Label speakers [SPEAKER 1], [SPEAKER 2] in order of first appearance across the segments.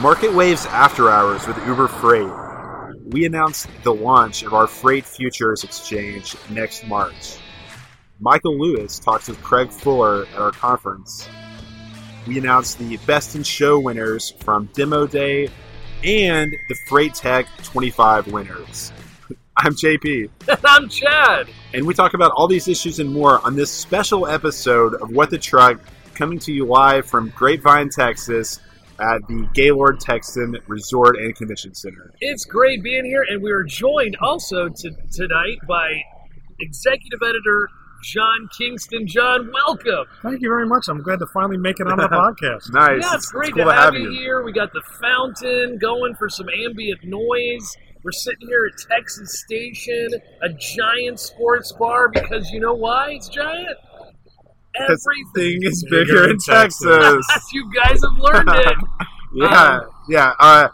[SPEAKER 1] Market Waves After Hours with Uber Freight. We announced the launch of our Freight Futures Exchange next March. Michael Lewis talks with Craig Fuller at our conference. We announced the Best in Show winners from Demo Day and the Freight Tech 25 winners. I'm JP.
[SPEAKER 2] And I'm Chad.
[SPEAKER 1] And we talk about all these issues and more on this special episode of What the Truck coming to you live from Grapevine, Texas at the Gaylord Texan Resort and Convention Center.
[SPEAKER 2] It's great being here, and we are joined also to, tonight by executive editor John Kingston. John, welcome.
[SPEAKER 3] Thank you very much. I'm glad to finally make it on the podcast.
[SPEAKER 1] Nice.
[SPEAKER 2] Yeah, it's great
[SPEAKER 1] cool
[SPEAKER 2] to, have,
[SPEAKER 1] have
[SPEAKER 2] you here. We got the fountain going for some ambient noise. We're sitting here at Texas Station, a giant sports bar, because you know why it's giant? Everything.
[SPEAKER 1] Is
[SPEAKER 3] Bigger
[SPEAKER 1] in Texas.
[SPEAKER 3] Texas.
[SPEAKER 2] you guys have learned it.
[SPEAKER 1] yeah,
[SPEAKER 2] Um,
[SPEAKER 1] yeah. Uh,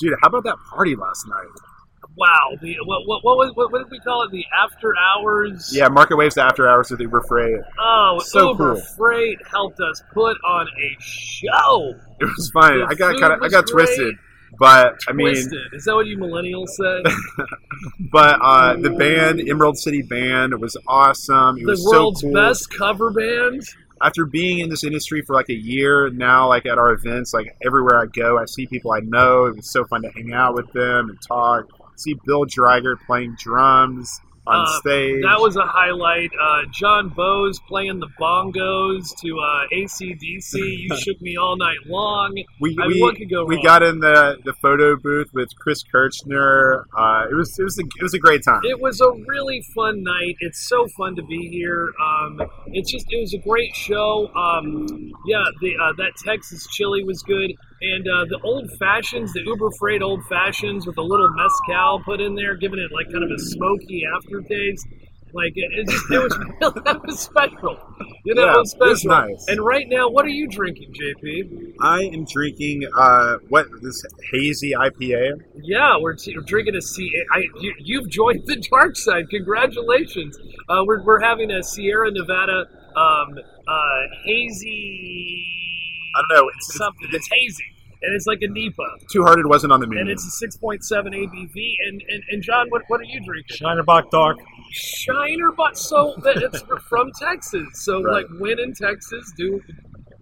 [SPEAKER 1] dude, how about that party last night?
[SPEAKER 2] Wow. The, what, what, what, what, what did we call it? The after hours?
[SPEAKER 1] Yeah, Market Waves After Hours with Uber Freight.
[SPEAKER 2] Oh,
[SPEAKER 1] So
[SPEAKER 2] Uber
[SPEAKER 1] cool.
[SPEAKER 2] Freight helped us put on a show.
[SPEAKER 1] It was fun. I got kind of, I got
[SPEAKER 2] great.
[SPEAKER 1] twisted, but I mean,
[SPEAKER 2] Twisted. Is that what you millennials say?
[SPEAKER 1] but uh, the band Emerald City Band was awesome. It
[SPEAKER 2] the
[SPEAKER 1] was
[SPEAKER 2] world's
[SPEAKER 1] so cool.
[SPEAKER 2] best cover band.
[SPEAKER 1] after being in this industry for like a year now, like at our events, like everywhere I go, I see people I know. It was so fun to hang out with them and talk. See Bill Dreiger playing drums on
[SPEAKER 2] Uh,
[SPEAKER 1] stage.
[SPEAKER 2] That was a highlight. Uh, John Bose playing the bongos to uh, AC/DC. You shook me all night long.
[SPEAKER 1] we
[SPEAKER 2] I mean,
[SPEAKER 1] we,
[SPEAKER 2] go
[SPEAKER 1] we got in the, the photo booth with Chris Kirchner. Uh, it was it was a, it was a great time.
[SPEAKER 2] It was a really fun night. It's so fun to be here. Um, it's just it was a great show. Um, yeah, the uh, that Texas chili was good, and uh, the old fashions, the Uber Freight old fashions with a little mezcal put in there, giving it like kind of a smoky aftertaste. Like it, it, just, it was really that was special. You know,
[SPEAKER 1] Yeah,
[SPEAKER 2] it was
[SPEAKER 1] it was
[SPEAKER 2] special.
[SPEAKER 1] nice.
[SPEAKER 2] And right now, what are you drinking, JP?
[SPEAKER 1] I am drinking uh, what this hazy IPA.
[SPEAKER 2] Yeah, we're, t- we're drinking a C. I, you, you've joined the dark side. Congratulations. Uh, we're, we're having a Sierra Nevada um, uh, hazy.
[SPEAKER 1] I don't know. It's,
[SPEAKER 2] something. It's hazy, and it's like a NEPA,
[SPEAKER 1] Two Hearted wasn't on the menu.
[SPEAKER 2] and it's a 6.7 ABV. And, and, and John, what, what are you drinking?
[SPEAKER 3] Shiner Bock Dark.
[SPEAKER 2] Shiner, but so that it's from Texas. So
[SPEAKER 1] Right.
[SPEAKER 2] like, when in Texas, do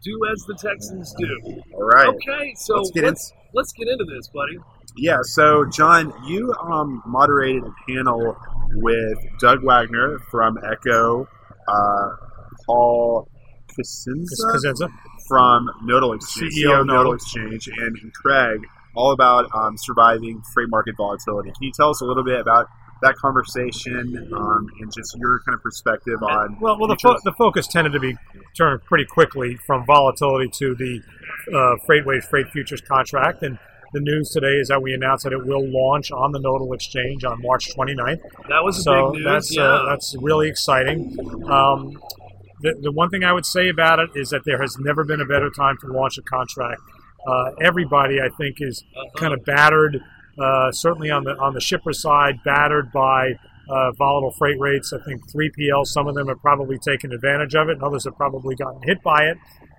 [SPEAKER 2] do as the Texans do.
[SPEAKER 1] All right.
[SPEAKER 2] Okay, so
[SPEAKER 1] Let's get
[SPEAKER 2] let's, let's get into this, buddy.
[SPEAKER 1] Yeah, so John, you um, moderated a panel with Doug Waggoner from Echo, uh, Paul Cusenza
[SPEAKER 3] Cusenza.
[SPEAKER 1] From Nodal Exchange,
[SPEAKER 3] CEO
[SPEAKER 1] CEO
[SPEAKER 3] of
[SPEAKER 1] of Nodal
[SPEAKER 3] Nodal.
[SPEAKER 1] Exchange, and, and Craig, all about um, surviving freight market volatility. Can you tell us a little bit about that conversation um, and just your kind of perspective on?
[SPEAKER 3] Well, well, the, fo- the focus tended to be turned pretty quickly from volatility to the uh, FreightWaves Freight Futures contract. And the news today is that we announced that it will launch on the Nodal Exchange on March 29th.
[SPEAKER 2] That was
[SPEAKER 3] so
[SPEAKER 2] big news.
[SPEAKER 3] that's
[SPEAKER 2] yeah.
[SPEAKER 3] uh, that's really exciting. Um, the, the one thing I would say about it is that there has never been a better time to launch a contract. Uh, everybody, I think, is kind of battered. Uh, certainly on the on the shipper side, battered by uh, volatile freight rates. I think 3PL, some of them have probably taken advantage of it, and others have probably gotten hit by it.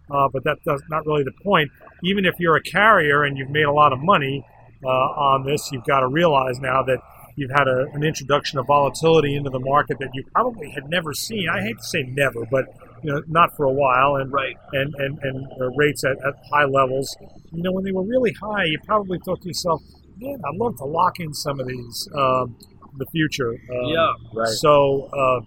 [SPEAKER 3] Uh, but that's not really the point. Even if you're a carrier and you've made a lot of money uh, on this, you've got to realize now that you've had a, an introduction of volatility into the market that you probably had never seen. I hate to say never, but you know, not for a while, and
[SPEAKER 2] Right.
[SPEAKER 3] and and, and uh, rates at, at high levels. You know, when they were really high, you probably thought to yourself, "Man, I'd love to lock in some of these um, in the future." Um,
[SPEAKER 2] Yeah.
[SPEAKER 1] Right.
[SPEAKER 3] So, uh,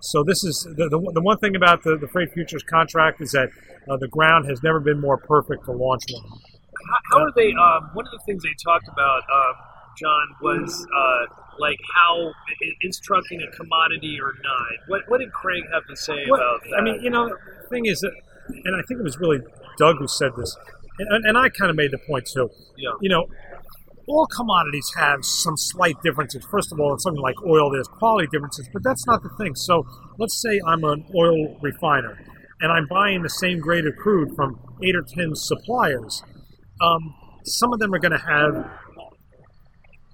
[SPEAKER 3] so this is the, the, the one thing about the, the freight futures contract is that uh, the ground has never been more perfect to launch one.
[SPEAKER 2] How, how are they? Um, one of the things they talked about, um, John, was uh, like how i- trucking a commodity or not? What What did Craig have to say
[SPEAKER 3] Well,
[SPEAKER 2] about that?
[SPEAKER 3] I mean, you know, the thing is that, and I think it was really Doug who said this, and, and I kind of made the point too.
[SPEAKER 2] yeah,
[SPEAKER 3] You know, all commodities have some slight differences. First of all, in something like oil, there's quality differences, but that's not the thing. So let's say I'm an oil refiner and I'm buying the same grade of crude from eight or ten suppliers. Um, some of them are going to have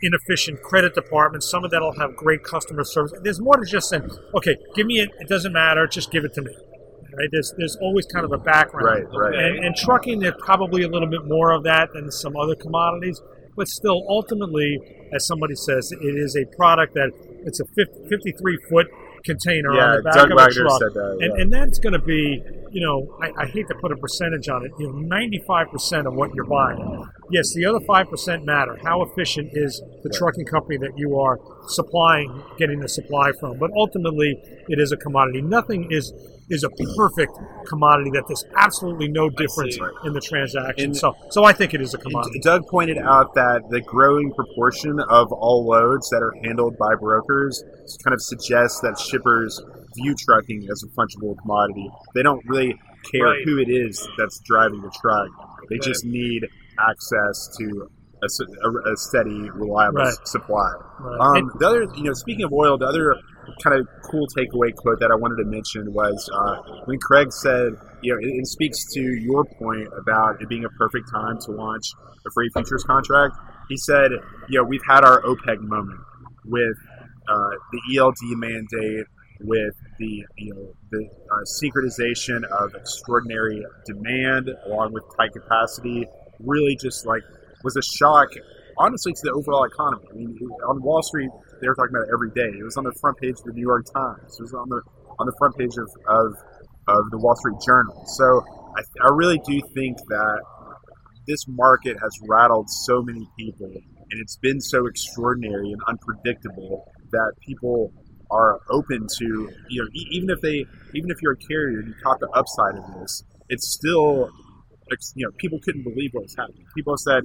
[SPEAKER 3] inefficient credit departments. Some of that will have great customer service. There's more to just saying, okay, give me it. It doesn't matter. Just give it to me. right? There's there's always kind of a background,
[SPEAKER 1] Right, right.
[SPEAKER 3] And, and trucking, there's probably a little bit more of that than some other commodities, but still, ultimately, as somebody says, it is a product that it's a 50, 53 foot container
[SPEAKER 1] Yeah,
[SPEAKER 3] on the back
[SPEAKER 1] Doug
[SPEAKER 3] of
[SPEAKER 1] Waggoner
[SPEAKER 3] a truck,
[SPEAKER 1] that,
[SPEAKER 3] and,
[SPEAKER 1] yeah.
[SPEAKER 3] and that's going to be, you know, I, I hate to put a percentage on it, you know, 95% of what you're buying. Yes, the other 5% matter. How efficient is the trucking company that you are supplying, getting the supply from? But ultimately, it is a commodity. Nothing is is a perfect commodity that there's absolutely no difference in the transaction.
[SPEAKER 1] And-
[SPEAKER 3] so, so I think it is a commodity.
[SPEAKER 1] Doug pointed out that the growing proportion of all loads that are handled by brokers kind of suggests that shippers view trucking as a fungible commodity. They don't really care
[SPEAKER 2] Right.
[SPEAKER 1] who it is that's driving the truck. They
[SPEAKER 2] Okay.
[SPEAKER 1] just need access to a steady, reliable
[SPEAKER 3] Right.
[SPEAKER 1] supply.
[SPEAKER 3] Right.
[SPEAKER 1] Um, the other, you know, speaking of oil, the other kind of cool takeaway quote that I wanted to mention was uh, when Craig said, you know, it, it speaks to your point about it being a perfect time to launch a freight futures contract. He said, you know, we've had our OPEC moment with uh, the ELD mandate, with the you know the uh, of extraordinary demand along with tight capacity, really just like was a shock, honestly, to the overall economy. I mean, on Wall Street, they were talking about it every day. It was on the front page of the New York Times. It was on the on the front page of of, of the Wall Street Journal. So I, I really do think that this market has rattled so many people, and it's been so extraordinary and unpredictable that people are open to you know even if they even if you're a carrier and you caught the upside of this, it's still you know people couldn't believe what was happening. People said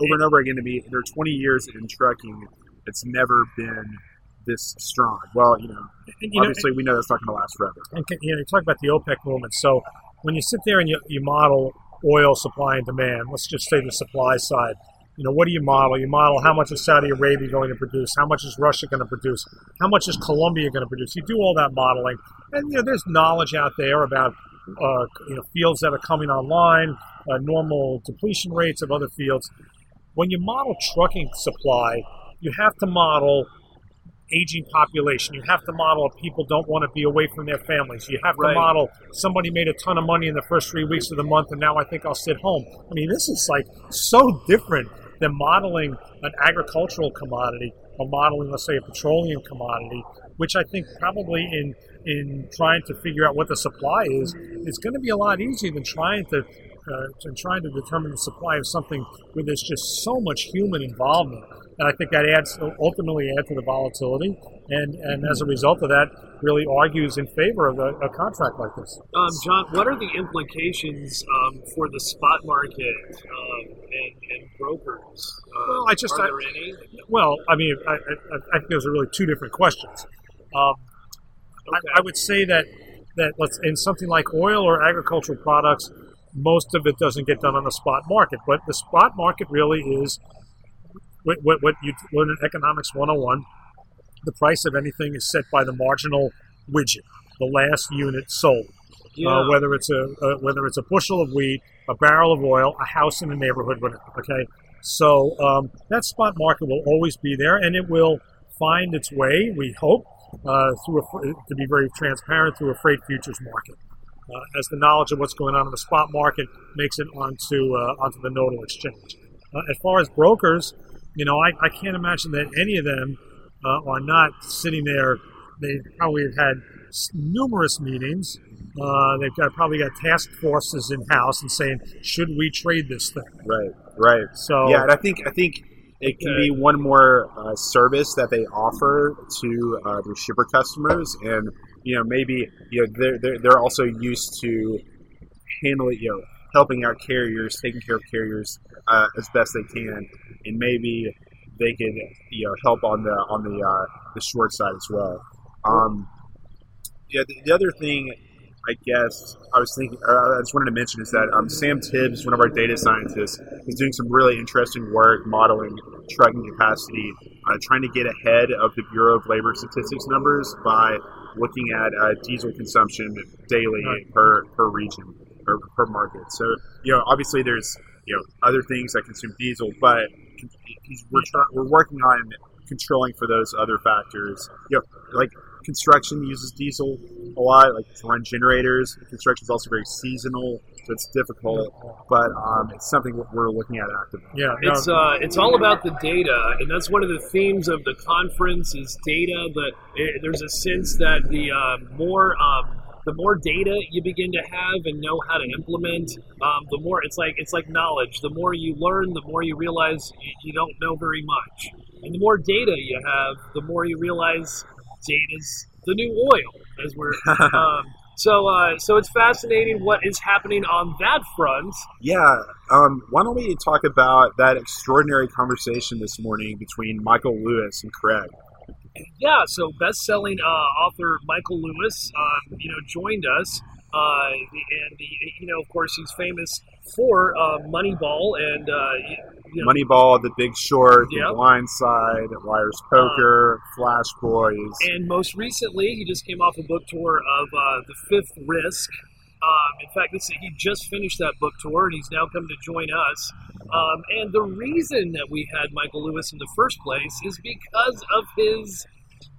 [SPEAKER 1] over and over again to me, their 20 years in trucking, it's never been this strong. Well, you know,
[SPEAKER 3] And, you know,
[SPEAKER 1] obviously we know that's not going to last forever.
[SPEAKER 3] and you know, you talk about the OPEC movement. So when you sit there and you, you model oil supply and demand, let's just say the supply side. You know, what do you model? You model how much is Saudi Arabia going to produce? How much is Russia going to produce? How much is Colombia going to produce? You do all that modeling, and you know, there's knowledge out there about uh, you know fields that are coming online, uh, normal depletion rates of other fields. When you model trucking supply, you have to model aging population. You have to model if people don't want to be away from their families. You have to model somebody made a ton of money in the first three weeks of the month, and now I think I'll sit home. I mean, this is like so different than modeling an agricultural commodity or modeling, let's say, a petroleum commodity, which I think probably in in trying to figure out what the supply is, is going to be a lot easier than trying to. Uh, than trying to determine the supply of something where there's just so much human involvement, and I think that adds ultimately adds to the volatility, and and as a result of that, really argues in favor of a, a contract like this.
[SPEAKER 2] Um, John, what are the implications um, for the spot market um, and, and brokers? Uh,
[SPEAKER 3] Well, I just-
[SPEAKER 2] are
[SPEAKER 3] I-
[SPEAKER 2] there any?
[SPEAKER 3] Well, I mean, I, I, I think those are really two different questions. Um,
[SPEAKER 2] Okay.
[SPEAKER 3] I, I would say that that let's in something like oil or agricultural products, most of it doesn't get done on the spot market. But the spot market really is what, what, what you learn in economics 101. The price of anything is set by the marginal widget, the last unit sold.
[SPEAKER 2] yeah.
[SPEAKER 3] uh, whether it's a uh, whether it's a bushel of wheat, a barrel of oil, a house in a neighborhood, whatever. Okay, so um, that spot market will always be there, and it will find its way. We hope uh, through a, to be very transparent through a freight futures market. Uh, as the knowledge of what's going on in the spot market makes it onto uh, onto the nodal exchange. Uh, as far as brokers, you know, I, I can't imagine that any of them uh, are not sitting there. They probably have had numerous meetings. Uh, they've got probably got task forces in house and saying, should we trade this thing?
[SPEAKER 1] Right, right.
[SPEAKER 3] So
[SPEAKER 1] Yeah, and I think I think it can be one more uh, service that they offer to uh, their shipper customers, and you know maybe you know they're they're, they're also used to handling you know helping out carriers, taking care of carriers uh, as best they can, and maybe they could you know help on the on the uh, the short side as well. Um, yeah, the, the other thing I guess I was thinking, uh, I just wanted to mention is that um, Sam Tibbs, one of our data scientists, is doing some really interesting work modeling trucking capacity, uh, trying to get ahead of the Bureau of Labor Statistics numbers by looking at uh, diesel consumption daily per, per region or per market. So, you know, obviously there's, you know, other things that consume diesel, but we're, try, we're working on controlling for those other factors. You know, like construction uses diesel a lot, like to run generators. Construction is also very seasonal, so it's difficult, but um, it's something we're looking at actively.
[SPEAKER 3] Yeah,
[SPEAKER 2] It's uh, it's all about the data, and that's one of the themes of the conference is data. But it, there's a sense that the uh, more um, the more data you begin to have and know how to implement, um, the more it's like it's like knowledge. The more you learn, the more you realize you, you don't know very much, and the more data you have, the more you realize data's the new oil, as we're. um, so, uh, so it's fascinating what is happening on that front.
[SPEAKER 1] Yeah. Um, why don't we talk about that extraordinary conversation this morning between Michael Lewis and Craig?
[SPEAKER 2] Yeah, so best-selling uh, author Michael Lewis, um, you know, joined us, uh, and the, you know, of course, he's famous for uh, Moneyball and uh, you know,
[SPEAKER 1] Moneyball, The Big Short,
[SPEAKER 2] Yep.
[SPEAKER 1] The Blind Side, Liar's Poker, Flash Boys.
[SPEAKER 2] and most recently, he just came off a book tour of uh, The Fifth Risk. Um, in fact, this, he just finished that book tour, and he's now come to join us. Um, and the reason that we had Michael Lewis in the first place is because of his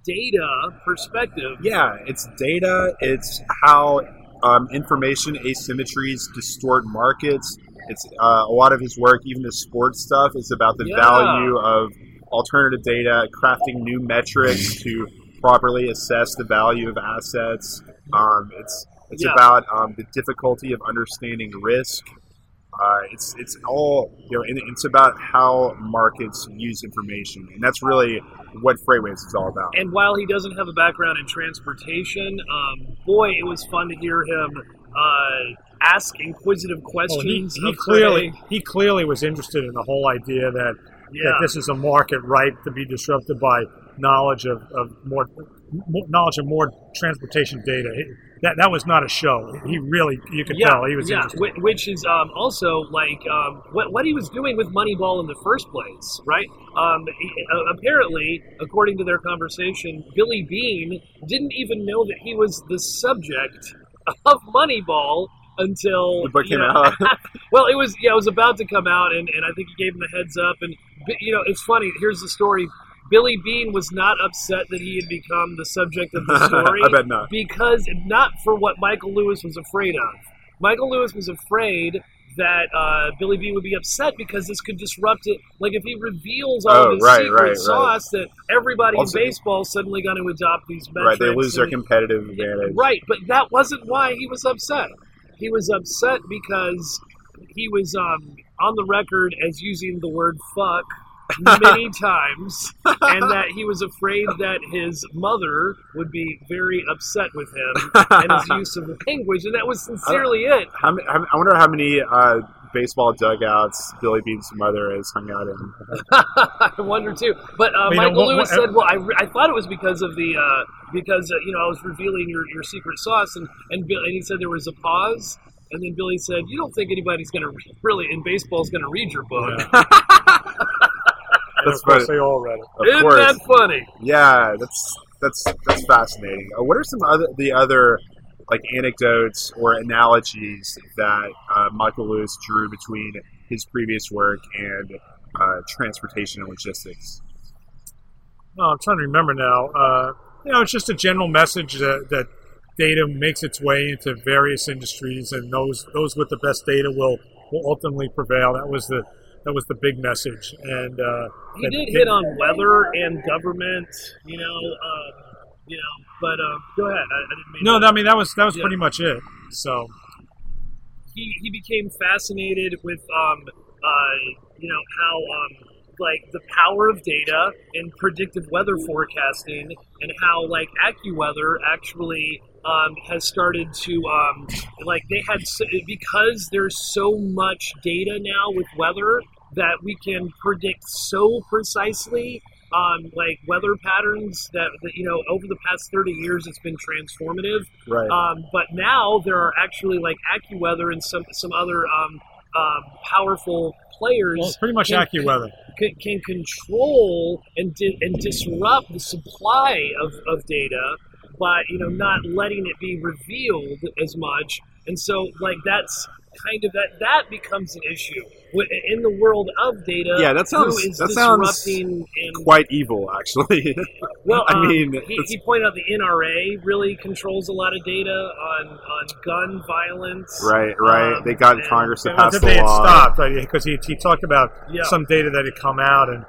[SPEAKER 2] data perspective.
[SPEAKER 1] Yeah, it's data. It's how um, information asymmetries distort markets. It's uh, a lot of his work, even the sports stuff, is about the
[SPEAKER 2] Yeah.
[SPEAKER 1] value of alternative data, crafting new metrics to properly assess the value of assets. Um, it's it's
[SPEAKER 2] Yeah.
[SPEAKER 1] about um, the difficulty of understanding risk. Uh, it's it's all you know, and it's about how markets use information, and that's really what FreightWaves is all about.
[SPEAKER 2] And while he doesn't have a background in transportation, um, boy, it was fun to hear him uh, ask inquisitive
[SPEAKER 3] well, he,
[SPEAKER 2] questions.
[SPEAKER 3] he clearly
[SPEAKER 2] Craig.
[SPEAKER 3] he clearly was interested in the whole idea that
[SPEAKER 2] yeah,
[SPEAKER 3] that this is a market ripe to be disrupted by knowledge of, of more, more knowledge of more transportation data. He- that that was not a show. He really you could
[SPEAKER 2] yeah,
[SPEAKER 3] tell he was
[SPEAKER 2] yeah,
[SPEAKER 3] interested.
[SPEAKER 2] which is um, also like um, what, what he was doing with Moneyball in the first place, right? Um, he- uh, apparently, according to their conversation, Billy Beane didn't even know that he was the subject of Moneyball until
[SPEAKER 1] the book came
[SPEAKER 2] know,
[SPEAKER 1] out.
[SPEAKER 2] Well, it was yeah, it was about to come out, and, and I think he gave him the heads up. And you know, it's funny. Here's the story. Billy Beane was not upset that he had become the subject of the story
[SPEAKER 1] I bet not.
[SPEAKER 2] because not for what Michael Lewis was afraid of. Michael Lewis was afraid that uh, Billy Beane would be upset because this could disrupt it. Like if he reveals all
[SPEAKER 1] Oh,
[SPEAKER 2] of his
[SPEAKER 1] right,
[SPEAKER 2] secret
[SPEAKER 1] right, right.
[SPEAKER 2] sauce, that everybody
[SPEAKER 1] Also-
[SPEAKER 2] in baseball is suddenly going to adopt these metrics.
[SPEAKER 1] Right, they lose their competitive advantage.
[SPEAKER 2] Right, but that wasn't why he was upset. He was upset because he was um, on the record as using the word fuck many times, and that he was afraid that his mother would be very upset with him and his use of the language, and that was sincerely it.
[SPEAKER 1] How, how, I wonder how many uh, baseball dugouts Billy Beane's mother has hung out in.
[SPEAKER 2] I wonder too. But uh,
[SPEAKER 3] But, you know,
[SPEAKER 2] Michael
[SPEAKER 3] what-
[SPEAKER 2] Lewis
[SPEAKER 3] what-
[SPEAKER 2] said, "Well, I, re- I thought it was because of the uh, because uh, you know I was revealing your, your secret sauce," and and, Bill, and he said there was a pause, and then Billy said, "You don't think anybody's going to re- really in baseball is going to read your book?"
[SPEAKER 3] Yeah. And
[SPEAKER 1] That's
[SPEAKER 3] of course,
[SPEAKER 1] funny.
[SPEAKER 3] they all read it.
[SPEAKER 1] Of
[SPEAKER 2] Isn't
[SPEAKER 1] course.
[SPEAKER 2] that funny?
[SPEAKER 1] Yeah, that's that's that's fascinating. Uh, what are some other the other like anecdotes or analogies that uh, Michael Lewis drew between his previous work and uh, transportation and logistics?
[SPEAKER 3] No, I'm trying to remember now. Uh, you know, it's just a general message that, that data makes its way into various industries, and those those with the best data will will ultimately prevail. That was the that was the big message. And uh,
[SPEAKER 2] He
[SPEAKER 3] that-
[SPEAKER 2] did hit on weather and government, you know, uh, you know. But uh, go ahead. I, I didn't mean
[SPEAKER 3] No,
[SPEAKER 2] to-
[SPEAKER 3] I mean that was that was
[SPEAKER 2] Yeah.
[SPEAKER 3] pretty much it. So
[SPEAKER 2] he, he became fascinated with um, uh, you know how um, like the power of data and predictive weather forecasting and how like AccuWeather actually um, has started to um, like they had so, because there's so much data now with weather that we can predict so precisely um, like weather patterns that, that you know over the past 30 years it's been transformative
[SPEAKER 1] Right.
[SPEAKER 2] um, but now there are actually like AccuWeather and some some other um, um, powerful players
[SPEAKER 3] well, pretty much
[SPEAKER 2] can,
[SPEAKER 3] AccuWeather.
[SPEAKER 2] can, can control and di- and disrupt the supply of, of data by you know not letting it be revealed as much. And so like that's kind of that that becomes an issue in the world of data.
[SPEAKER 1] Yeah, that sounds-
[SPEAKER 2] who is
[SPEAKER 1] that sounds
[SPEAKER 2] and
[SPEAKER 1] Quite evil, actually.
[SPEAKER 2] well.
[SPEAKER 1] I
[SPEAKER 2] um,
[SPEAKER 1] mean,
[SPEAKER 2] he,
[SPEAKER 1] it's-
[SPEAKER 2] he pointed out the NRA really controls a lot of data on on gun violence.
[SPEAKER 1] right, right.
[SPEAKER 2] Um,
[SPEAKER 1] they got
[SPEAKER 2] and-
[SPEAKER 1] Congress to pass
[SPEAKER 3] if
[SPEAKER 1] the
[SPEAKER 3] they had
[SPEAKER 1] law.
[SPEAKER 3] stopped, right? Because he, he talked about
[SPEAKER 2] Yeah.
[SPEAKER 3] some data that had come out and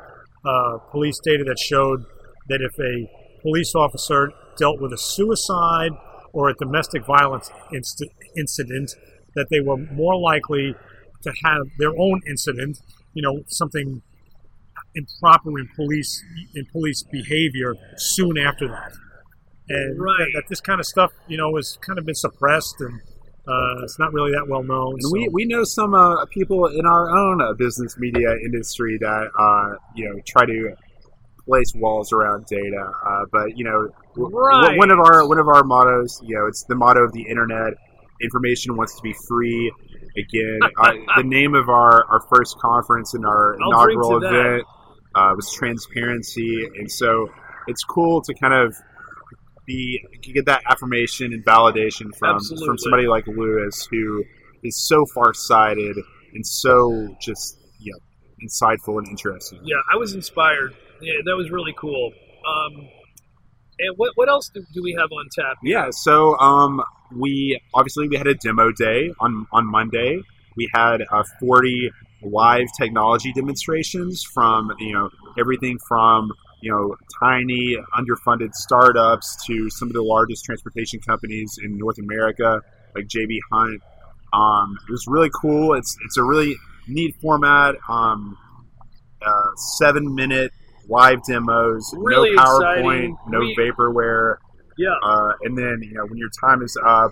[SPEAKER 3] uh, police data that showed that if a police officer dealt with a suicide or a domestic violence inst- incident, that they were more likely to have their own incident, you know, something improper in police in police behavior soon after that. And
[SPEAKER 2] Right.
[SPEAKER 3] that, that this kind of stuff, you know, has kind of been suppressed and uh, it's not really that well known.
[SPEAKER 1] And
[SPEAKER 3] so-
[SPEAKER 1] we, we know some uh, people in our own uh, business media industry that uh, you know try to place walls around data, uh, but you know w- w- one of our one of our mottos, you know, it's the motto of the internet: information wants to be free. Again, uh, the name of our, our first conference and our
[SPEAKER 2] I'll
[SPEAKER 1] inaugural event uh, was transparency, and so it's cool to kind of be get that affirmation and validation from
[SPEAKER 2] Absolutely.
[SPEAKER 1] from somebody like Lewis who is so far sighted and so just you know insightful and interesting.
[SPEAKER 2] Yeah, I was inspired. Yeah, that was really cool. Um, and what what else do, do we have on tap?
[SPEAKER 1] Yeah, so um, we obviously we had a demo day on on Monday. We had uh, 40 live technology demonstrations from you know everything from you know tiny underfunded startups to some of the largest transportation companies in North America like JB Hunt. Um, it was really cool. It's it's a really neat format. Um, uh, seven minute live demos,
[SPEAKER 2] Really
[SPEAKER 1] no PowerPoint,
[SPEAKER 2] exciting.
[SPEAKER 1] no
[SPEAKER 2] We-
[SPEAKER 1] vaporware.
[SPEAKER 2] Yeah,
[SPEAKER 1] Uh, and then you know when your time is up,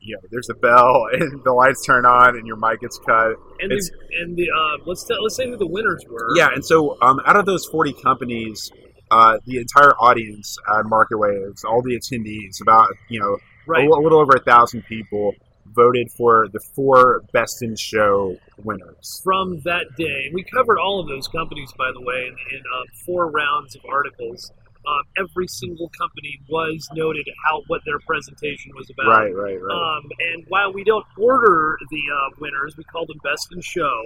[SPEAKER 1] you know there's a bell and the lights turn on and your mic gets cut.
[SPEAKER 2] and
[SPEAKER 1] it's-
[SPEAKER 2] the and the uh, let's tell, let's say who the winners were.
[SPEAKER 1] Yeah, and so um, out of those 40 companies, uh, the entire audience at Market Waves, all the attendees, about you know
[SPEAKER 2] right.
[SPEAKER 1] a, a little over a thousand people, voted for the four best in show winners.
[SPEAKER 2] From that day, we covered all of those companies, by the way, in, in um, four rounds of articles. Um, every single company was noted how what their presentation was about.
[SPEAKER 1] Right, right, right.
[SPEAKER 2] Um, and while we don't order the uh, winners, we call them best in show.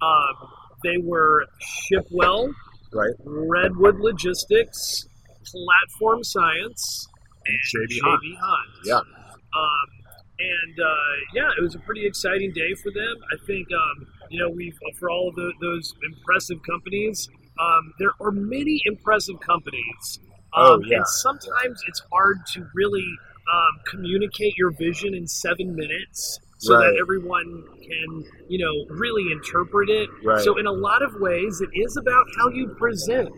[SPEAKER 2] Um, they were Shipwell,
[SPEAKER 1] right.
[SPEAKER 2] Redwood Logistics, Platform Science, and
[SPEAKER 1] JB Hunt.
[SPEAKER 2] Hunt.
[SPEAKER 1] Yeah.
[SPEAKER 2] Um, and uh, yeah, it was a pretty exciting day for them. I think um, you know we've for all of the, those impressive companies. Um, there are many impressive companies. Um,
[SPEAKER 1] Oh, yeah.
[SPEAKER 2] And sometimes it's hard to really um, communicate your vision in seven minutes so
[SPEAKER 1] Right.
[SPEAKER 2] that everyone can, you know, really interpret it.
[SPEAKER 1] Right.
[SPEAKER 2] So in a lot of ways, it is about how you present.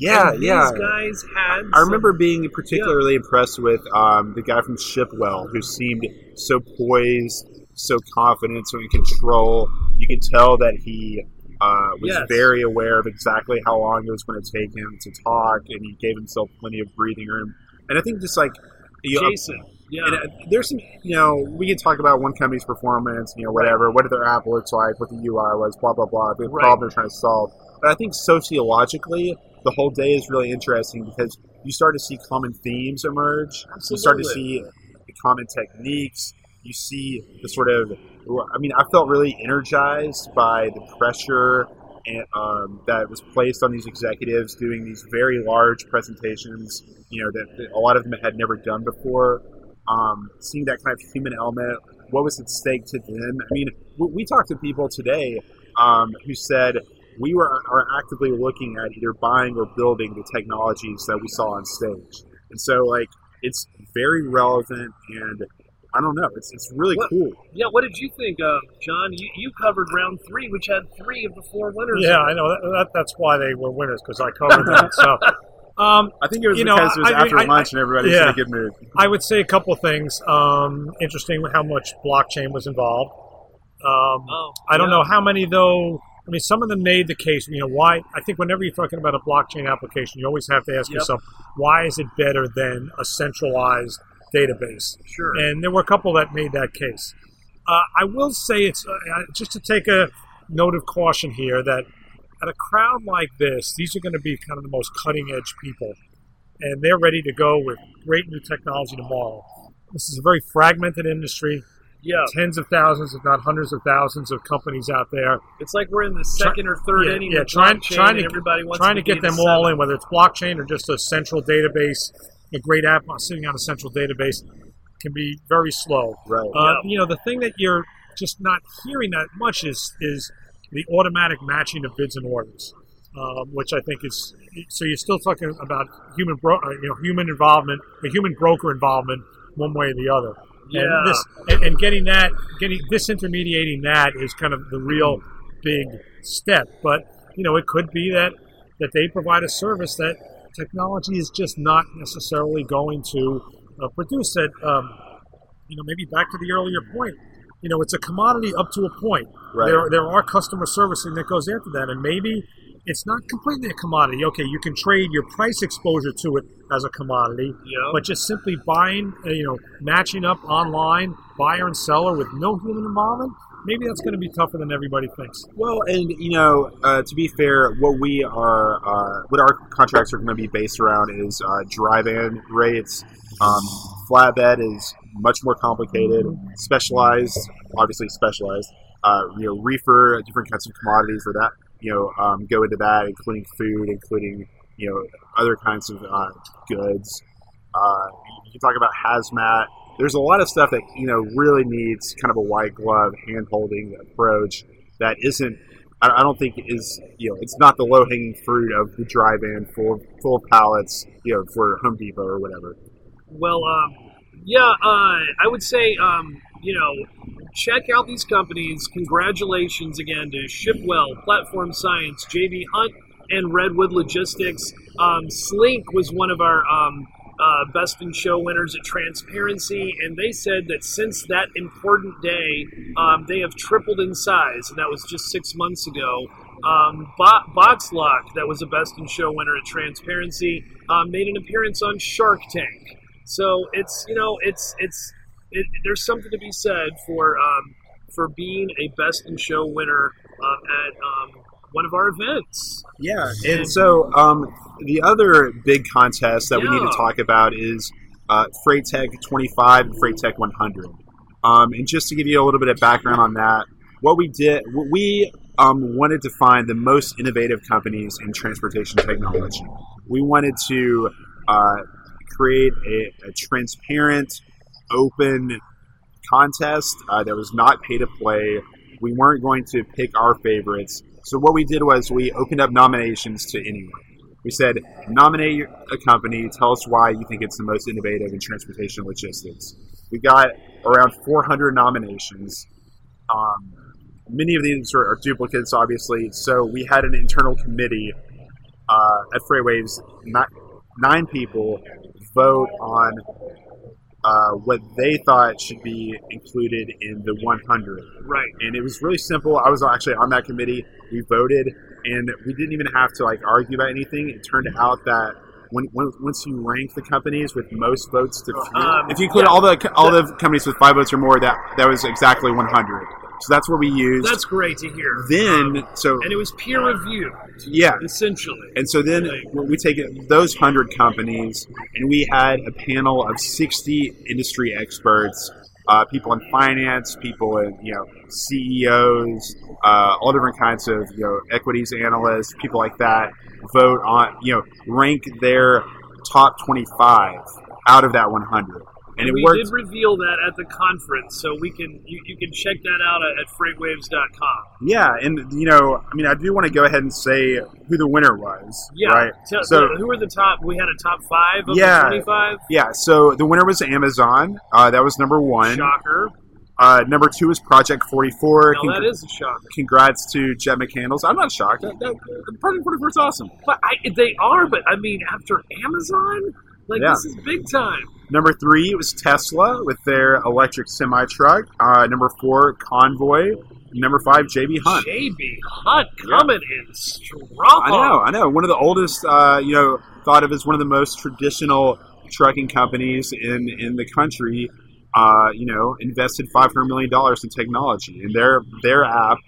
[SPEAKER 1] Yeah,
[SPEAKER 2] And
[SPEAKER 1] yeah.
[SPEAKER 2] These guys had.
[SPEAKER 1] I
[SPEAKER 2] some-
[SPEAKER 1] remember being particularly impressed with um, the guy from Shipwell who seemed so poised, so confident, so in control. You could tell that he uh, was
[SPEAKER 2] Yes.
[SPEAKER 1] very aware of exactly how long it was going to take him to talk, and he gave himself plenty of breathing room. And I think just like you know,
[SPEAKER 2] Jason. Yeah.
[SPEAKER 1] and, uh, there's some, you know, we can talk about one company's performance, you know, whatever, what their app looks like, what the UI was, blah blah blah, the
[SPEAKER 2] Right.
[SPEAKER 1] problem they're trying to solve. But I think sociologically, the whole day is really interesting because you start to see common themes emerge. You start to see the common techniques. You see the sort of, I mean, I felt really energized by the pressure and, um, that was placed on these executives doing these very large presentations. You know that, that a lot of them had never done before. Um, seeing that kind of human element, what was at stake to them? I mean, we, we talked to people today um, who said we were are actively looking at either buying or building the technologies that we saw on stage, and so like it's very relevant and I don't know, it's it's really
[SPEAKER 2] What-
[SPEAKER 1] cool.
[SPEAKER 2] Yeah, what did you think, of John? You, you covered round three, which had three of the four winners.
[SPEAKER 3] Yeah, I know. That, that, that's why they were winners because I covered that. So, um,
[SPEAKER 1] I think it was
[SPEAKER 3] You know,
[SPEAKER 1] because it was
[SPEAKER 3] I-
[SPEAKER 1] after
[SPEAKER 3] I-
[SPEAKER 1] lunch and everybody was
[SPEAKER 3] yeah.
[SPEAKER 1] in a good mood.
[SPEAKER 3] I would say a couple of things. Um, interesting how much blockchain was involved. Um,
[SPEAKER 2] Oh,
[SPEAKER 3] I don't
[SPEAKER 2] yeah.
[SPEAKER 3] know how many though. I mean, some of them made the case. You know, why? I think whenever you're talking about a blockchain application, you always have to ask
[SPEAKER 2] Yep.
[SPEAKER 3] yourself, why is it better than a centralized database?
[SPEAKER 2] Sure.
[SPEAKER 3] And there were a couple that made that case. Uh, I will say it's uh, uh, just to take a note of caution here that at a crowd like this, these are going to be kind of the most cutting edge people, and they're ready to go with great new technology tomorrow. This is a very fragmented industry.
[SPEAKER 2] Yeah,
[SPEAKER 3] tens of thousands, if not hundreds of thousands, of companies out there
[SPEAKER 2] it's like we're in the second or third
[SPEAKER 3] yeah,
[SPEAKER 2] inning.
[SPEAKER 3] yeah, trying- trying to-
[SPEAKER 2] everybody wants
[SPEAKER 3] trying to
[SPEAKER 2] be
[SPEAKER 3] get them
[SPEAKER 2] the
[SPEAKER 3] all in, whether it's blockchain or just a central database, a great app sitting on a central database can be very slow.
[SPEAKER 1] Right.
[SPEAKER 3] Uh,
[SPEAKER 2] Yeah.
[SPEAKER 3] You know, the thing that you're just not hearing that much is is the automatic matching of bids and orders, um, which I think is so. You're still talking about human, bro- uh, you know, human involvement, the human broker involvement, one way or the other.
[SPEAKER 2] Yeah.
[SPEAKER 3] And this and, and getting that, getting disintermediating that is kind of the real big step. But you know, it could be that that they provide a service that technology is just not necessarily going to uh, produce. That um, you know, maybe back to the earlier point. You know, it's a commodity up to a point.
[SPEAKER 1] Right.
[SPEAKER 3] There, there are customer servicing that goes after that, and maybe it's not completely a commodity. Okay, you can trade your price exposure to it as a commodity,
[SPEAKER 2] Yeah.
[SPEAKER 3] but just simply buying, uh, you know, matching up online, buyer and seller with no human involvement, maybe that's going to be tougher than everybody thinks.
[SPEAKER 1] Well, and you know, uh, to be fair, what we are, uh, what our contracts are going to be based around is uh, dry van rates. Um, flatbed is much more complicated, specialized, obviously specialized. Uh, you know, reefer, different kinds of commodities for that. You know, um, go into that, including food, including you know other kinds of uh, goods. Uh, you can talk about hazmat. There's a lot of stuff that you know really needs kind of a white glove hand holding approach that isn't. I don't think is you know it's not the low hanging fruit of the dry van full full pallets you know for Home Depot or whatever.
[SPEAKER 2] Well, um, yeah, uh, I would say, um, you know, check out these companies. Congratulations again to Shipwell, Platform Science, JB Hunt, and Redwood Logistics. Um, Slync was one of our um, uh, best in show winners at Transparency, and they said that since that important day, um, they have tripled in size, and that was just six months ago. Um, Bo- Boxlock, that was a best in show winner at Transparency, um, made an appearance on Shark Tank. So it's you know it's it's it, there's something to be said for um, for being a best in show winner um, at um, one of our events.
[SPEAKER 1] Yeah, and so um, the other big contest that we need to talk about is uh, Freight Tech 25 and Freight Tech 100. Um, and just to give you a little bit of background on that, what we did, we um, wanted to find the most innovative companies in transportation technology. We wanted to uh, create a, a transparent, open contest uh, that was not pay to play. We weren't going to pick our favorites. So what we did was we opened up nominations to anyone. We said, nominate a company, tell us why you think it's the most innovative in transportation logistics. We got around 400 nominations. Um, many of these are, duplicates, obviously. So we had an internal committee uh, at Freightwaves, not, nine people vote on uh, what they thought should be included in the 100
[SPEAKER 2] Right.
[SPEAKER 1] and it was really simple. I was actually on that committee. We voted, and we didn't even have to like argue about anything. It turned out that when, when once you rank the companies with most votes to few,
[SPEAKER 2] Um,
[SPEAKER 1] if you include
[SPEAKER 2] yeah.
[SPEAKER 1] all the all the companies with five votes or more, that that was exactly 100. So that's what we used.
[SPEAKER 2] That's great to hear.
[SPEAKER 1] then
[SPEAKER 2] Um,
[SPEAKER 1] so
[SPEAKER 2] and it was peer reviewed,
[SPEAKER 1] yeah,
[SPEAKER 2] essentially.
[SPEAKER 1] and so then we take those 100 companies and we had a panel of 60 industry experts, uh, people in finance, people in, you know, CEOs, uh, all different kinds of, you know, equities analysts, people like that, vote on, you know, rank their top 25 out of that 100. And it
[SPEAKER 2] we
[SPEAKER 1] worked.
[SPEAKER 2] did reveal that at the conference, so we can you, you can check that out at, at freightwaves.com.
[SPEAKER 1] Yeah, and you know, I mean, I do want to go ahead and say who the winner was.
[SPEAKER 2] Yeah.
[SPEAKER 1] Right.
[SPEAKER 2] Tell-
[SPEAKER 1] So-
[SPEAKER 2] who were the top? We had a top five of
[SPEAKER 1] Yeah.
[SPEAKER 2] the twenty-five.
[SPEAKER 1] Yeah. So the winner was Amazon. Uh, that was number one.
[SPEAKER 2] Shocker.
[SPEAKER 1] Uh, number two is Project 44.
[SPEAKER 2] No,
[SPEAKER 1] Con-
[SPEAKER 2] that is a shocker.
[SPEAKER 1] Congrats to Jett McCandless. I'm not shocked. That, that, Project 44 is awesome.
[SPEAKER 2] But I, they are. But I mean, after Amazon, like
[SPEAKER 1] Yeah.
[SPEAKER 2] this is big time.
[SPEAKER 1] Number three it was Tesla with their electric semi truck. Uh, number four, Convoy. Number five, JB Hunt.
[SPEAKER 2] JB Hunt
[SPEAKER 1] Yeah.
[SPEAKER 2] coming in strong.
[SPEAKER 1] I know, I know. One of the oldest, uh, you know, thought of as one of the most traditional trucking companies in in the country. Uh, you know, invested five hundred million dollars in technology, and their their app,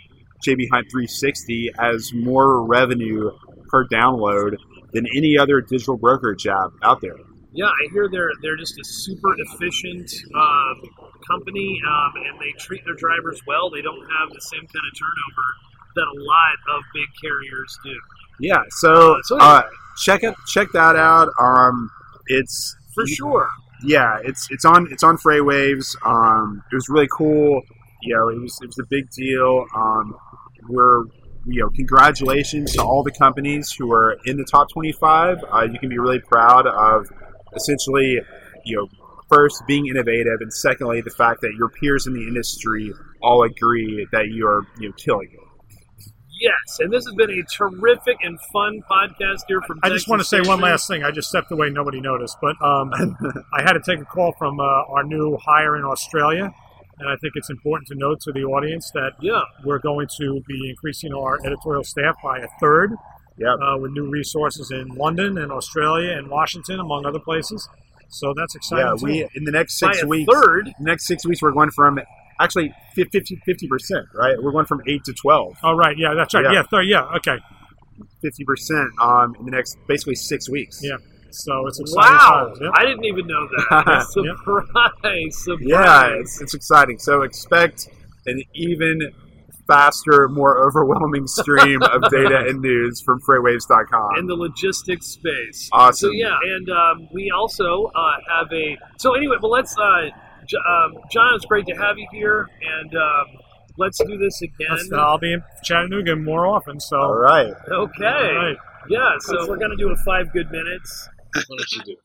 [SPEAKER 1] JB Hunt 360, has more revenue per download than any other digital brokerage app out there.
[SPEAKER 2] Yeah, I hear they're they're just a super efficient um, company, um, and they treat their drivers well. They don't have the same kind of turnover that a lot of big carriers do.
[SPEAKER 1] Yeah, so,
[SPEAKER 2] Uh, so
[SPEAKER 1] uh, check it, check that out. Um, it's
[SPEAKER 2] For sure.
[SPEAKER 1] yeah, it's it's on it's on Freightwaves. Um, it was really cool. You know, it was it was a big deal. Um, we're you know, congratulations to all the companies who are in the top 25. Uh, you can be really proud of essentially, you know, first being innovative, and secondly, the fact that your peers in the industry all agree that you are you know killing it.
[SPEAKER 2] Yes, and this has been a terrific and fun podcast here from.
[SPEAKER 3] I just want to say
[SPEAKER 2] Texas
[SPEAKER 3] one last thing. I just stepped away; nobody noticed, but um, I had to take a call from uh, our new hire in Australia, and I think it's important to note to the audience that
[SPEAKER 2] Yeah,
[SPEAKER 3] we're going to be increasing our editorial staff by a third
[SPEAKER 1] Yep.
[SPEAKER 3] uh, with new resources in London and Australia and Washington, among other places. So that's exciting.
[SPEAKER 1] Yeah,
[SPEAKER 3] too.
[SPEAKER 1] we in the next six
[SPEAKER 2] a
[SPEAKER 1] weeks.
[SPEAKER 2] third.
[SPEAKER 1] next six weeks, we're going from actually 50 percent, right? We're going from eight to twelve.
[SPEAKER 3] Oh right, yeah, that's right.
[SPEAKER 1] Yeah.
[SPEAKER 3] Yeah, third. Yeah, okay.
[SPEAKER 1] Fifty percent um, in the next basically six weeks.
[SPEAKER 3] Yeah. So it's exciting
[SPEAKER 2] Wow,
[SPEAKER 3] times. Yep.
[SPEAKER 2] I didn't even know that.
[SPEAKER 1] Yep.
[SPEAKER 2] surprise! Surprise!
[SPEAKER 1] Yeah, it's, it's exciting. So expect an even faster, more overwhelming stream of data and news from freightwaves.com.
[SPEAKER 2] in the logistics space.
[SPEAKER 1] Awesome.
[SPEAKER 2] So yeah, and um, we also uh, have a. So anyway, well, let's. Uh, J- um, John, it's great to have you here, and um, let's do this again.
[SPEAKER 3] That's- I'll be in Chattanooga more often. So
[SPEAKER 1] All right.
[SPEAKER 2] Okay.
[SPEAKER 3] All right.
[SPEAKER 2] Yeah. So we're gonna do a five good minutes.
[SPEAKER 4] Why don't you do?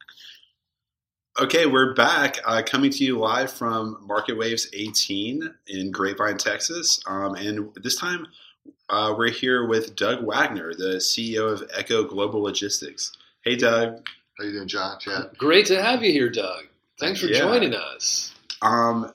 [SPEAKER 4] Okay, we're back, uh, coming to you live from Market Waves 18 in Grapevine, Texas. Um, and this time, uh, we're here with Doug Waggoner, the CEO of Echo Global Logistics. Hey, Doug.
[SPEAKER 5] How are you doing, John? Chad?
[SPEAKER 4] Great to have you here, Doug.
[SPEAKER 5] Thanks for
[SPEAKER 4] Yeah.
[SPEAKER 5] joining
[SPEAKER 4] us. Um,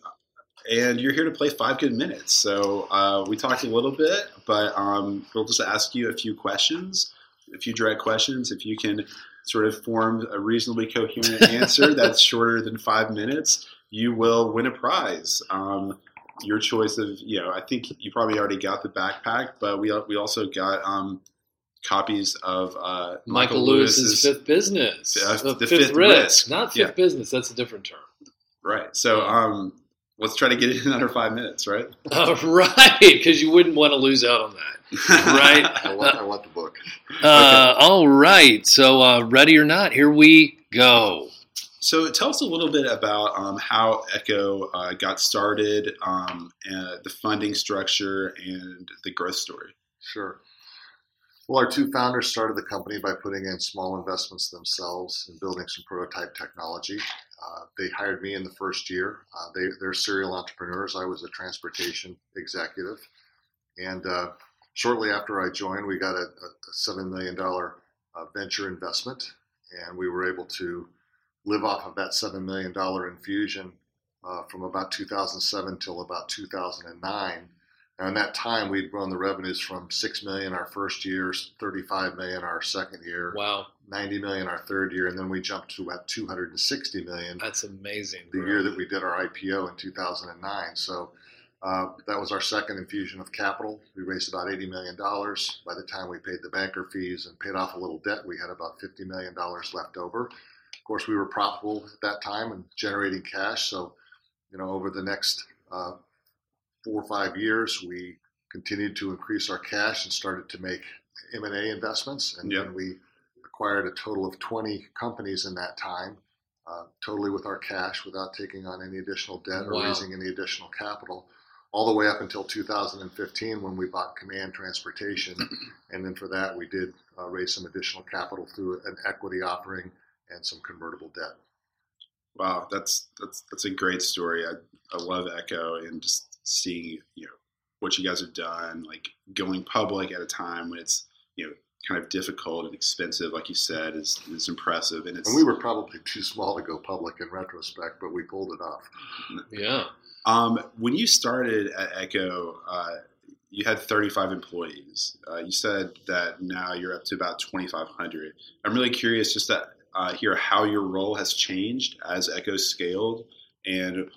[SPEAKER 4] and you're here to play five good minutes. So uh, we talked a little bit, but um, we'll just ask you a few questions, a few direct questions. If you can sort of form a reasonably coherent answer that's shorter than five minutes, you will win a prize. Um, your choice of, you know, I think you probably already got the backpack, but we we also got um, copies of uh,
[SPEAKER 5] Michael Lewis's Fifth Business,
[SPEAKER 4] Uh,
[SPEAKER 5] The
[SPEAKER 4] the
[SPEAKER 5] Fifth,
[SPEAKER 4] Fifth
[SPEAKER 5] Risk,
[SPEAKER 4] Risk.
[SPEAKER 5] not Fifth
[SPEAKER 4] Yeah.
[SPEAKER 5] Business. That's a different term.
[SPEAKER 4] Right. So um, let's try to get it in under five minutes, right?
[SPEAKER 5] Right, because you wouldn't want to lose out on that. Right.
[SPEAKER 6] I want, I want the book.
[SPEAKER 5] Uh, All right, so uh, ready or not, here we go.
[SPEAKER 4] So tell us a little bit about um, how Echo uh, got started, um, and the funding structure, and the growth story.
[SPEAKER 6] Sure. Well, our two founders started the company by putting in small investments themselves and building some prototype technology. Uh, they hired me in the first year. Uh, they, they're serial entrepreneurs. I was a transportation executive. And uh, shortly after I joined, we got a, a $7 million uh, venture investment, and we were able to live off of that $7 million infusion uh, from about 2007 till about 2009. And in that time, we'd grown the revenues from six million our first year, 35 million our second year,
[SPEAKER 5] Wow,
[SPEAKER 6] 90 million our third year, and then we jumped to about 260 million
[SPEAKER 5] that's amazing.
[SPEAKER 6] the year that we did our IPO in 2009. So uh, that was our second infusion of capital. We raised about 80 million dollars. By the time we paid the banker fees and paid off a little debt, we had about 50 million dollars left over. Of course, we were profitable at that time and generating cash. So, you know, over the next uh, four or five years, we continued to increase our cash and started to make M&A investments. And
[SPEAKER 4] Yeah.
[SPEAKER 6] then we acquired a total of 20 companies in that time, uh, totally with our cash without taking on any additional debt or
[SPEAKER 5] Wow.
[SPEAKER 6] raising any additional capital, all the way up until 2015 when we bought Command Transportation. and then for that, we did uh, raise some additional capital through an equity offering and some convertible debt.
[SPEAKER 4] Wow, that's that's that's a great story. I, I love Echo and just seeing you know what you guys have done, like going public at a time when it's you know kind of difficult and expensive, like you said, is is impressive. And it's
[SPEAKER 6] And we were probably too small to go public in retrospect, but we pulled it off.
[SPEAKER 5] Yeah.
[SPEAKER 4] Um, when you started at Echo, uh, you had 35 employees. Uh, you said that now you're up to about 2,500. I'm really curious just to uh, hear how your role has changed as Echo scaled and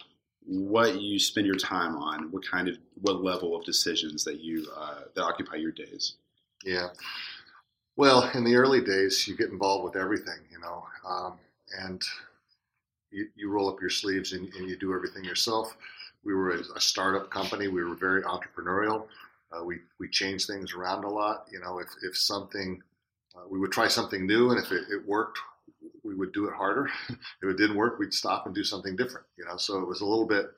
[SPEAKER 4] what you spend your time on, what kind of, what level of decisions that you, uh, that occupy your days.
[SPEAKER 6] Yeah. Well, in the early days, you get involved with everything. You know, um, and you, you roll up your sleeves and, and you do everything yourself. We were a, a startup company. We were very entrepreneurial. Uh, we we changed things around a lot. You know, if if something uh, we would try something new, and if it, it worked, we would do it harder. if it didn't work, we'd stop and do something different. You know, so it was a little bit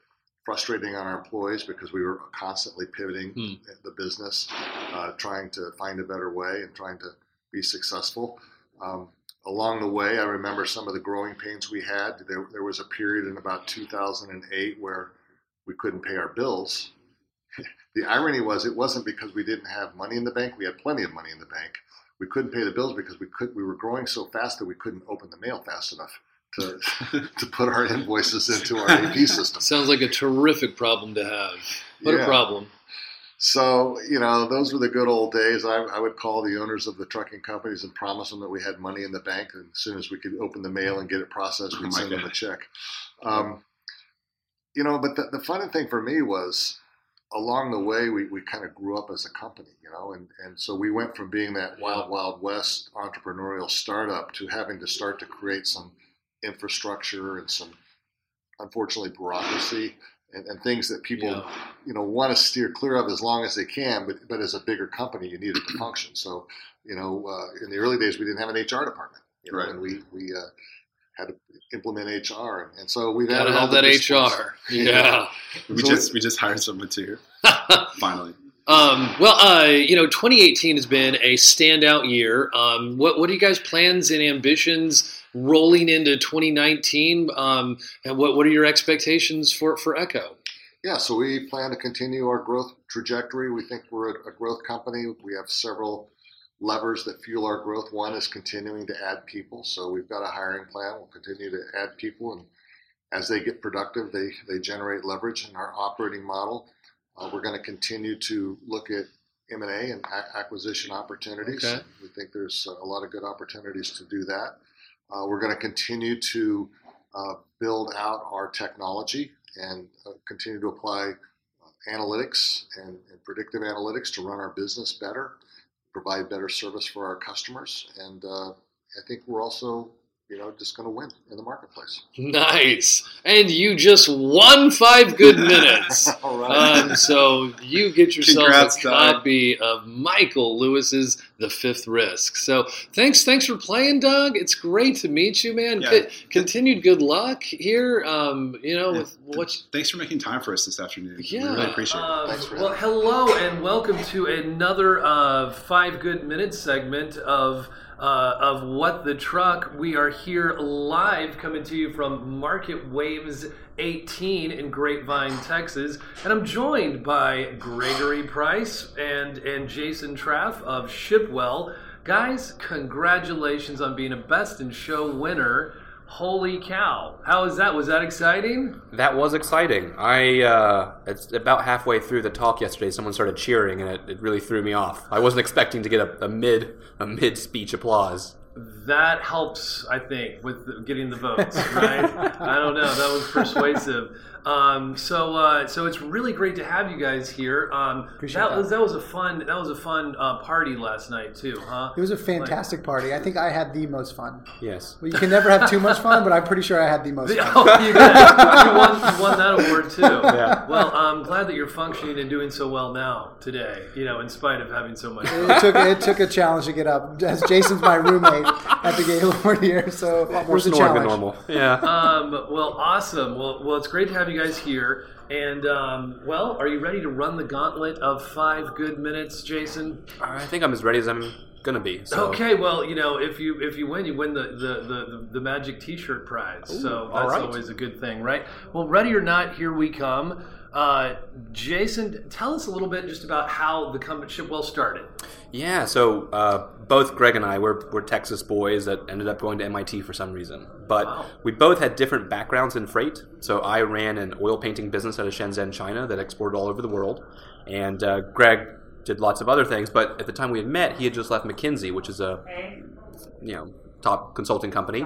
[SPEAKER 6] frustrating on our employees because we were constantly pivoting
[SPEAKER 5] Hmm.
[SPEAKER 6] the business, uh, trying to find a better way and trying to be successful. Um, along the way, I remember some of the growing pains we had. There, there was a period in about 2008 where we couldn't pay our bills. the irony was, it wasn't because we didn't have money in the bank. We had plenty of money in the bank. We couldn't pay the bills because we could. We were growing so fast that we couldn't open the mail fast enough to to put our invoices into our AP system.
[SPEAKER 5] Sounds like a terrific problem to have. What a problem.
[SPEAKER 6] So, you know, those were the good old days. I, I would call the owners of the trucking companies and promise them that we had money in the bank. And as soon as we could open the mail and get it processed,
[SPEAKER 4] Oh
[SPEAKER 6] we'd
[SPEAKER 4] my
[SPEAKER 6] send them a check. Um, you know, but the, the funny thing for me was along the way, we, we kind of grew up as a company, you know, and, and so we went from being that wild, wild west entrepreneurial startup to having to start to create some infrastructure and some, unfortunately, bureaucracy and, and things that people
[SPEAKER 5] Yeah.
[SPEAKER 6] you know want to steer clear of as long as they can. But but as a bigger company, you need it to function. So you know, uh, in the early days, we didn't have an HR department, you know,
[SPEAKER 4] Right.
[SPEAKER 6] and we we uh, had to implement HR, and, and so we've
[SPEAKER 5] Gotta
[SPEAKER 6] added all
[SPEAKER 5] that
[SPEAKER 6] disciplines.
[SPEAKER 5] HR. Yeah.
[SPEAKER 4] We
[SPEAKER 6] So-
[SPEAKER 4] just we just hired someone too. Finally.
[SPEAKER 5] Um, well, uh, you know, 2018 has been a standout year. Um, what what are you guys' plans and ambitions rolling into 2019? Um, and what what are your expectations for for Echo?
[SPEAKER 6] Yeah, so we plan to continue our growth trajectory. We think we're a, a growth company. We have several levers that fuel our growth. One is continuing to add people. So we've got a hiring plan. We'll continue to add people, and as they get productive, they they generate leverage in our operating model. Uh, we're going to continue to look at M and A and acquisition opportunities.
[SPEAKER 5] Okay.
[SPEAKER 6] We think there's a lot of good opportunities to do that. Uh, we're going to continue to uh, build out our technology and uh, continue to apply uh, analytics and, and predictive analytics to run our business better, provide better service for our customers, and uh, I think we're also, you know, just going to win in the marketplace.
[SPEAKER 5] Nice. And you just won five good minutes.
[SPEAKER 6] All right.
[SPEAKER 5] Um, so you get yourself
[SPEAKER 4] Congrats,
[SPEAKER 5] a
[SPEAKER 4] Doug.
[SPEAKER 5] copy of Michael Lewis's The Fifth Risk. So thanks, thanks for playing, Doug. It's great to meet you, man.
[SPEAKER 4] Yeah.
[SPEAKER 5] Co- continued good luck here. Um, you know,
[SPEAKER 4] Yeah.
[SPEAKER 5] with what.
[SPEAKER 4] Thanks for making time for us this afternoon.
[SPEAKER 5] Yeah.
[SPEAKER 4] We really appreciate it.
[SPEAKER 2] Um, well,
[SPEAKER 6] having
[SPEAKER 2] hello and welcome to another uh, five good minutes segment of uh, of what the truck. We are here live, coming to you from MarketWaves 18 in Grapevine, Texas, and I'm joined by Gregory Price and and Jason Traff of Shipwell. Guys, congratulations on being a Best in Show winner. Holy cow! How was that? Was that exciting?
[SPEAKER 7] That was exciting. I uh, it's about halfway through the talk yesterday. Someone started cheering, and it, it really threw me off. I wasn't expecting to get a, a mid a mid speech applause.
[SPEAKER 2] that helps, I think, with getting the votes, right? I don't know. That was persuasive. Um, so, uh, so it's really great to have you guys here. Um,
[SPEAKER 8] Appreciate
[SPEAKER 2] that,
[SPEAKER 8] that.
[SPEAKER 2] was that was a fun that was a fun uh, party last night too, huh?
[SPEAKER 8] It was a fantastic party. I think I had the most fun.
[SPEAKER 7] Yes.
[SPEAKER 8] Well, you can never have too much fun, but I'm pretty sure I had the most fun.
[SPEAKER 2] oh, you, did. you, won, you won that award too.
[SPEAKER 7] Yeah.
[SPEAKER 2] Well, I'm glad that you're functioning and doing so well now today. You know, in spite of having so much. fun.
[SPEAKER 8] It took it took a challenge to get up. As Jason's my roommate at the Gaylord here, so it
[SPEAKER 7] More
[SPEAKER 8] was a
[SPEAKER 7] snoring than
[SPEAKER 8] challenge.
[SPEAKER 7] normal. Yeah.
[SPEAKER 2] Um, well, awesome. Well, well, it's great to have you guys here. And um, well, are you ready to run the gauntlet of five good minutes, Jason?
[SPEAKER 7] I think I'm as ready as I'm gonna be. So.
[SPEAKER 2] Okay. Well, you know, if you if you win, you win the the, the, the magic T-shirt prize. so that's
[SPEAKER 7] right.
[SPEAKER 2] always a good thing, right? Well, ready or not, here we come. Uh, Jason, tell us a little bit just about how the company Shipwell started.
[SPEAKER 7] Yeah, so uh, both Greg and I were, were Texas boys that ended up going to MIT for some reason. But
[SPEAKER 2] Wow.
[SPEAKER 7] we both had different backgrounds in freight. So I ran an oil painting business out of Shenzhen, China that exported all over the world. And uh, Greg did lots of other things. But at the time we had met, he had just left McKinsey, which is a you know top consulting company.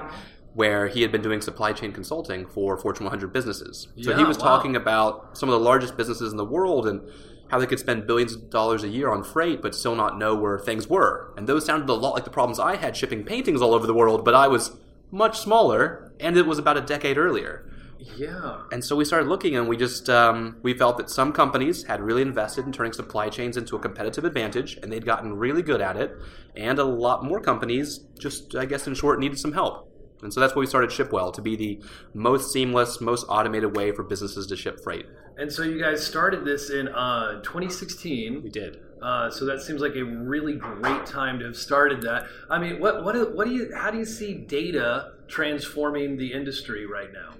[SPEAKER 7] Where he had been doing supply chain consulting for Fortune 100 businesses. So he was
[SPEAKER 2] wow.
[SPEAKER 7] talking about some of the largest businesses in the world and how they could spend billions of dollars a year on freight but still not know where things were. And those sounded a lot like the problems I had shipping paintings all over the world, but I was much smaller, and it was about a decade earlier.
[SPEAKER 2] Yeah.
[SPEAKER 7] And so we started looking, and we just um, we felt that some companies had really invested in turning supply chains into a competitive advantage, and they'd gotten really good at it. And a lot more companies just, I guess, in short, needed some help. And so that's why we started Shipwell to be the most seamless, most automated way for businesses to ship freight.
[SPEAKER 2] And so you guys started this in uh, 2016.
[SPEAKER 7] We did.
[SPEAKER 2] Uh, so that seems like a really great time to have started that. I mean, what what do, what do you how do you see data transforming the industry right now?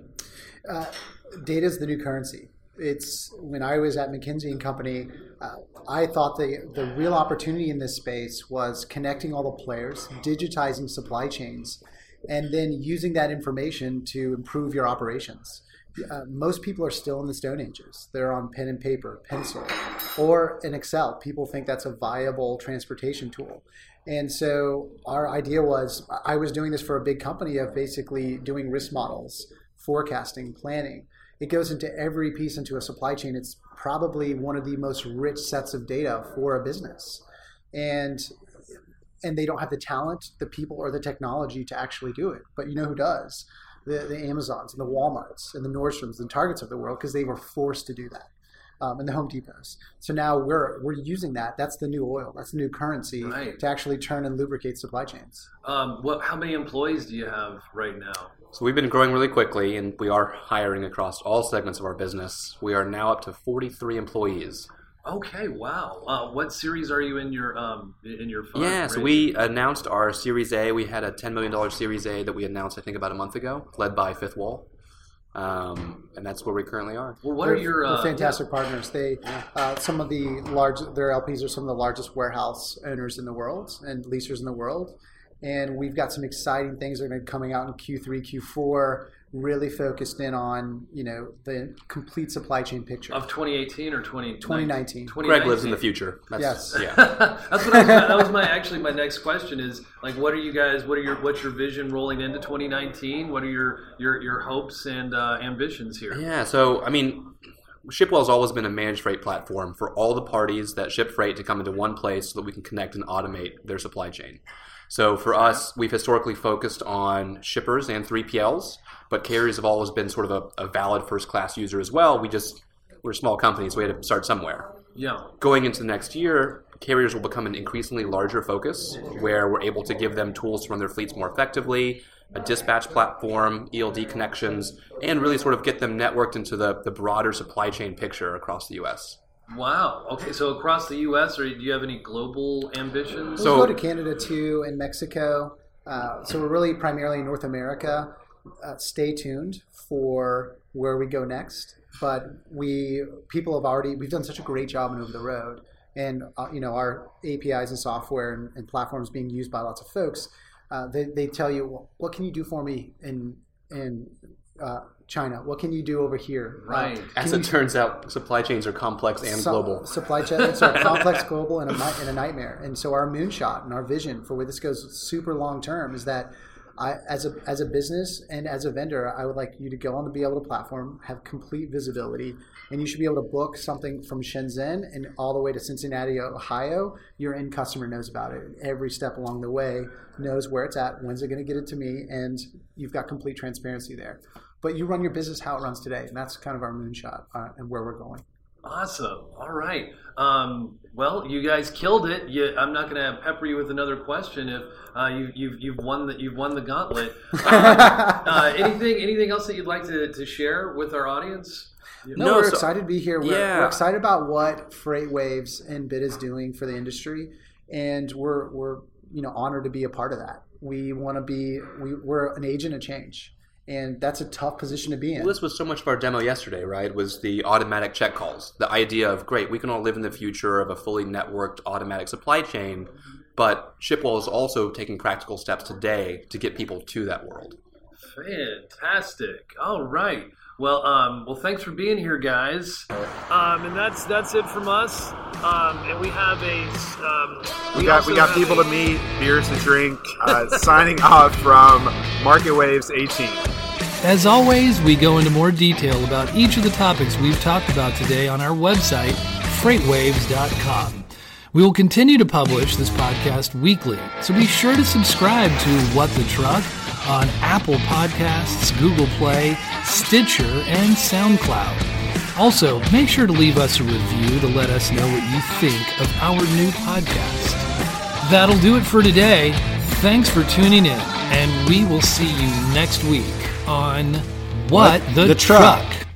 [SPEAKER 8] Uh, data is the new currency. It's when I was at McKinsey and Company, uh, I thought the the real opportunity in this space was connecting all the players, digitizing supply chains, and then using that information to improve your operations. Uh, most people are still in the Stone Ages. They're on pen and paper, pencil, or in Excel. People think that's a viable transportation tool. And so our idea was I was doing this for a big company of basically doing risk models, forecasting, planning. It goes into every piece into a supply chain. It's probably one of the most rich sets of data for a business. And and they don't have the talent, the people, or the technology to actually do it. But you know who does? The, the Amazons and the Walmarts and the Nordstroms and Targets of the world because they were forced to do that. Um, and the Home Depots. So now we're we're using that. That's the new oil. That's the new currency
[SPEAKER 2] Right.
[SPEAKER 8] to actually turn and lubricate supply chains.
[SPEAKER 2] Um, what how many employees do you have right now?
[SPEAKER 7] So we've been growing really quickly, and we are hiring across all segments of our business. We are now up to 43 employees.
[SPEAKER 2] Okay, wow. Uh, what series are you in your um in your fund?
[SPEAKER 7] Yeah, so we announced our Series A. We had a $10 million Series A that we announced, I think, about a month ago, led by Fifth Wall. Um, and that's where we currently are.
[SPEAKER 2] Well, what are
[SPEAKER 8] They're-
[SPEAKER 2] your uh,
[SPEAKER 8] fantastic partners? They uh, some of the large their LPs are some of the largest warehouse owners in the world and leasers in the world. And we've got some exciting things that are going to be coming out in Q3, Q4, really focused in on you know the complete supply chain picture.
[SPEAKER 2] of 2018 or 20,
[SPEAKER 8] 2019.
[SPEAKER 7] Greg lives in the future. That's,
[SPEAKER 8] Yes.
[SPEAKER 7] Yeah.
[SPEAKER 2] That's what I was, that was my actually my next question is like what are you guys what are your what's your vision rolling into 2019 what are your your your hopes and uh, ambitions here
[SPEAKER 7] Yeah, so I mean, Shipwell's always been a managed freight platform for all the parties that ship freight to come into one place so that we can connect and automate their supply chain. So for us, we've historically focused on shippers and 3PLs, but carriers have always been sort of a, a valid first class user as well. We just, we're a small company, so we had to start somewhere.
[SPEAKER 2] yeah
[SPEAKER 7] Going into the next year, carriers will become an increasingly larger focus where we're able to give them tools to run their fleets more effectively, a dispatch platform, ELD connections, and really sort of get them networked into the, the broader supply chain picture across the US.
[SPEAKER 2] wow okay so across the U.S. or do you have any global ambitions
[SPEAKER 8] We'll
[SPEAKER 7] So-
[SPEAKER 8] go to Canada too and Mexico. Uh, so we're really primarily in North America. Uh, stay tuned for where we go next. But we people have already we've done such a great job in over the road, and uh, you know our APIs and software and, and platforms being used by lots of folks. Uh, they, they tell you well, what can you do for me in in uh, China? What can you do over here? Uh,
[SPEAKER 2] Right.
[SPEAKER 7] As it
[SPEAKER 8] you-
[SPEAKER 7] turns out, supply chains are complex and
[SPEAKER 8] Su-
[SPEAKER 7] global.
[SPEAKER 8] Supply chains it's a complex, global, and a, and a nightmare. And so our moonshot and our vision for where this goes super long term is that I, as a as a business and as a vendor, I would like you to go on the Be Able to platform, have complete visibility, and you should be able to book something from Shenzhen and all the way to Cincinnati, Ohio. Your end customer knows about it every step along the way, knows where it's at, when's it going to get it to me, and you've got complete transparency there. But you run your business how it runs today, and that's kind of our moonshot uh, and where we're going.
[SPEAKER 2] Awesome. All right. Um, well, you guys killed it. You, I'm not going to pepper you with another question if uh, you, you've you've won the you've won the gauntlet. Uh, uh, anything anything else that you'd like to, to share with our audience?
[SPEAKER 8] No,
[SPEAKER 7] No,
[SPEAKER 8] we're
[SPEAKER 7] so-
[SPEAKER 8] excited to be here. We're,
[SPEAKER 7] Yeah.
[SPEAKER 8] we're excited about what FreightWaves and Bid is doing for the industry, and we're we're you know honored to be a part of that. We want to be we, we're an agent of change, and that's a tough position to be in.
[SPEAKER 7] Well, this was so much of our demo yesterday, right? Was the automatic check calls. The idea of, great, we can all live in the future of a fully networked automatic supply chain, but Shipwell is also taking practical steps today to get people to that world.
[SPEAKER 2] Fantastic. All right. Well, um, well, thanks for being here, guys.
[SPEAKER 9] Um, and that's that's it from us. Um, and we have a um,
[SPEAKER 1] We got we got people
[SPEAKER 9] a-
[SPEAKER 1] to meet, beers to drink. Uh, signing off from MarketWaves 18.
[SPEAKER 10] As always, we go into more detail about each of the topics we've talked about today on our website, freightwaves.com. We will continue to publish this podcast weekly, so be sure to subscribe to What the Truck
[SPEAKER 2] on Apple Podcasts, Google Play, Stitcher, and SoundCloud. Also, make sure to leave us a review to let us know what you think of our new podcast. That'll do it for today. Thanks for tuning in, and we will see you next week on What, the,
[SPEAKER 1] the Truck.
[SPEAKER 2] truck.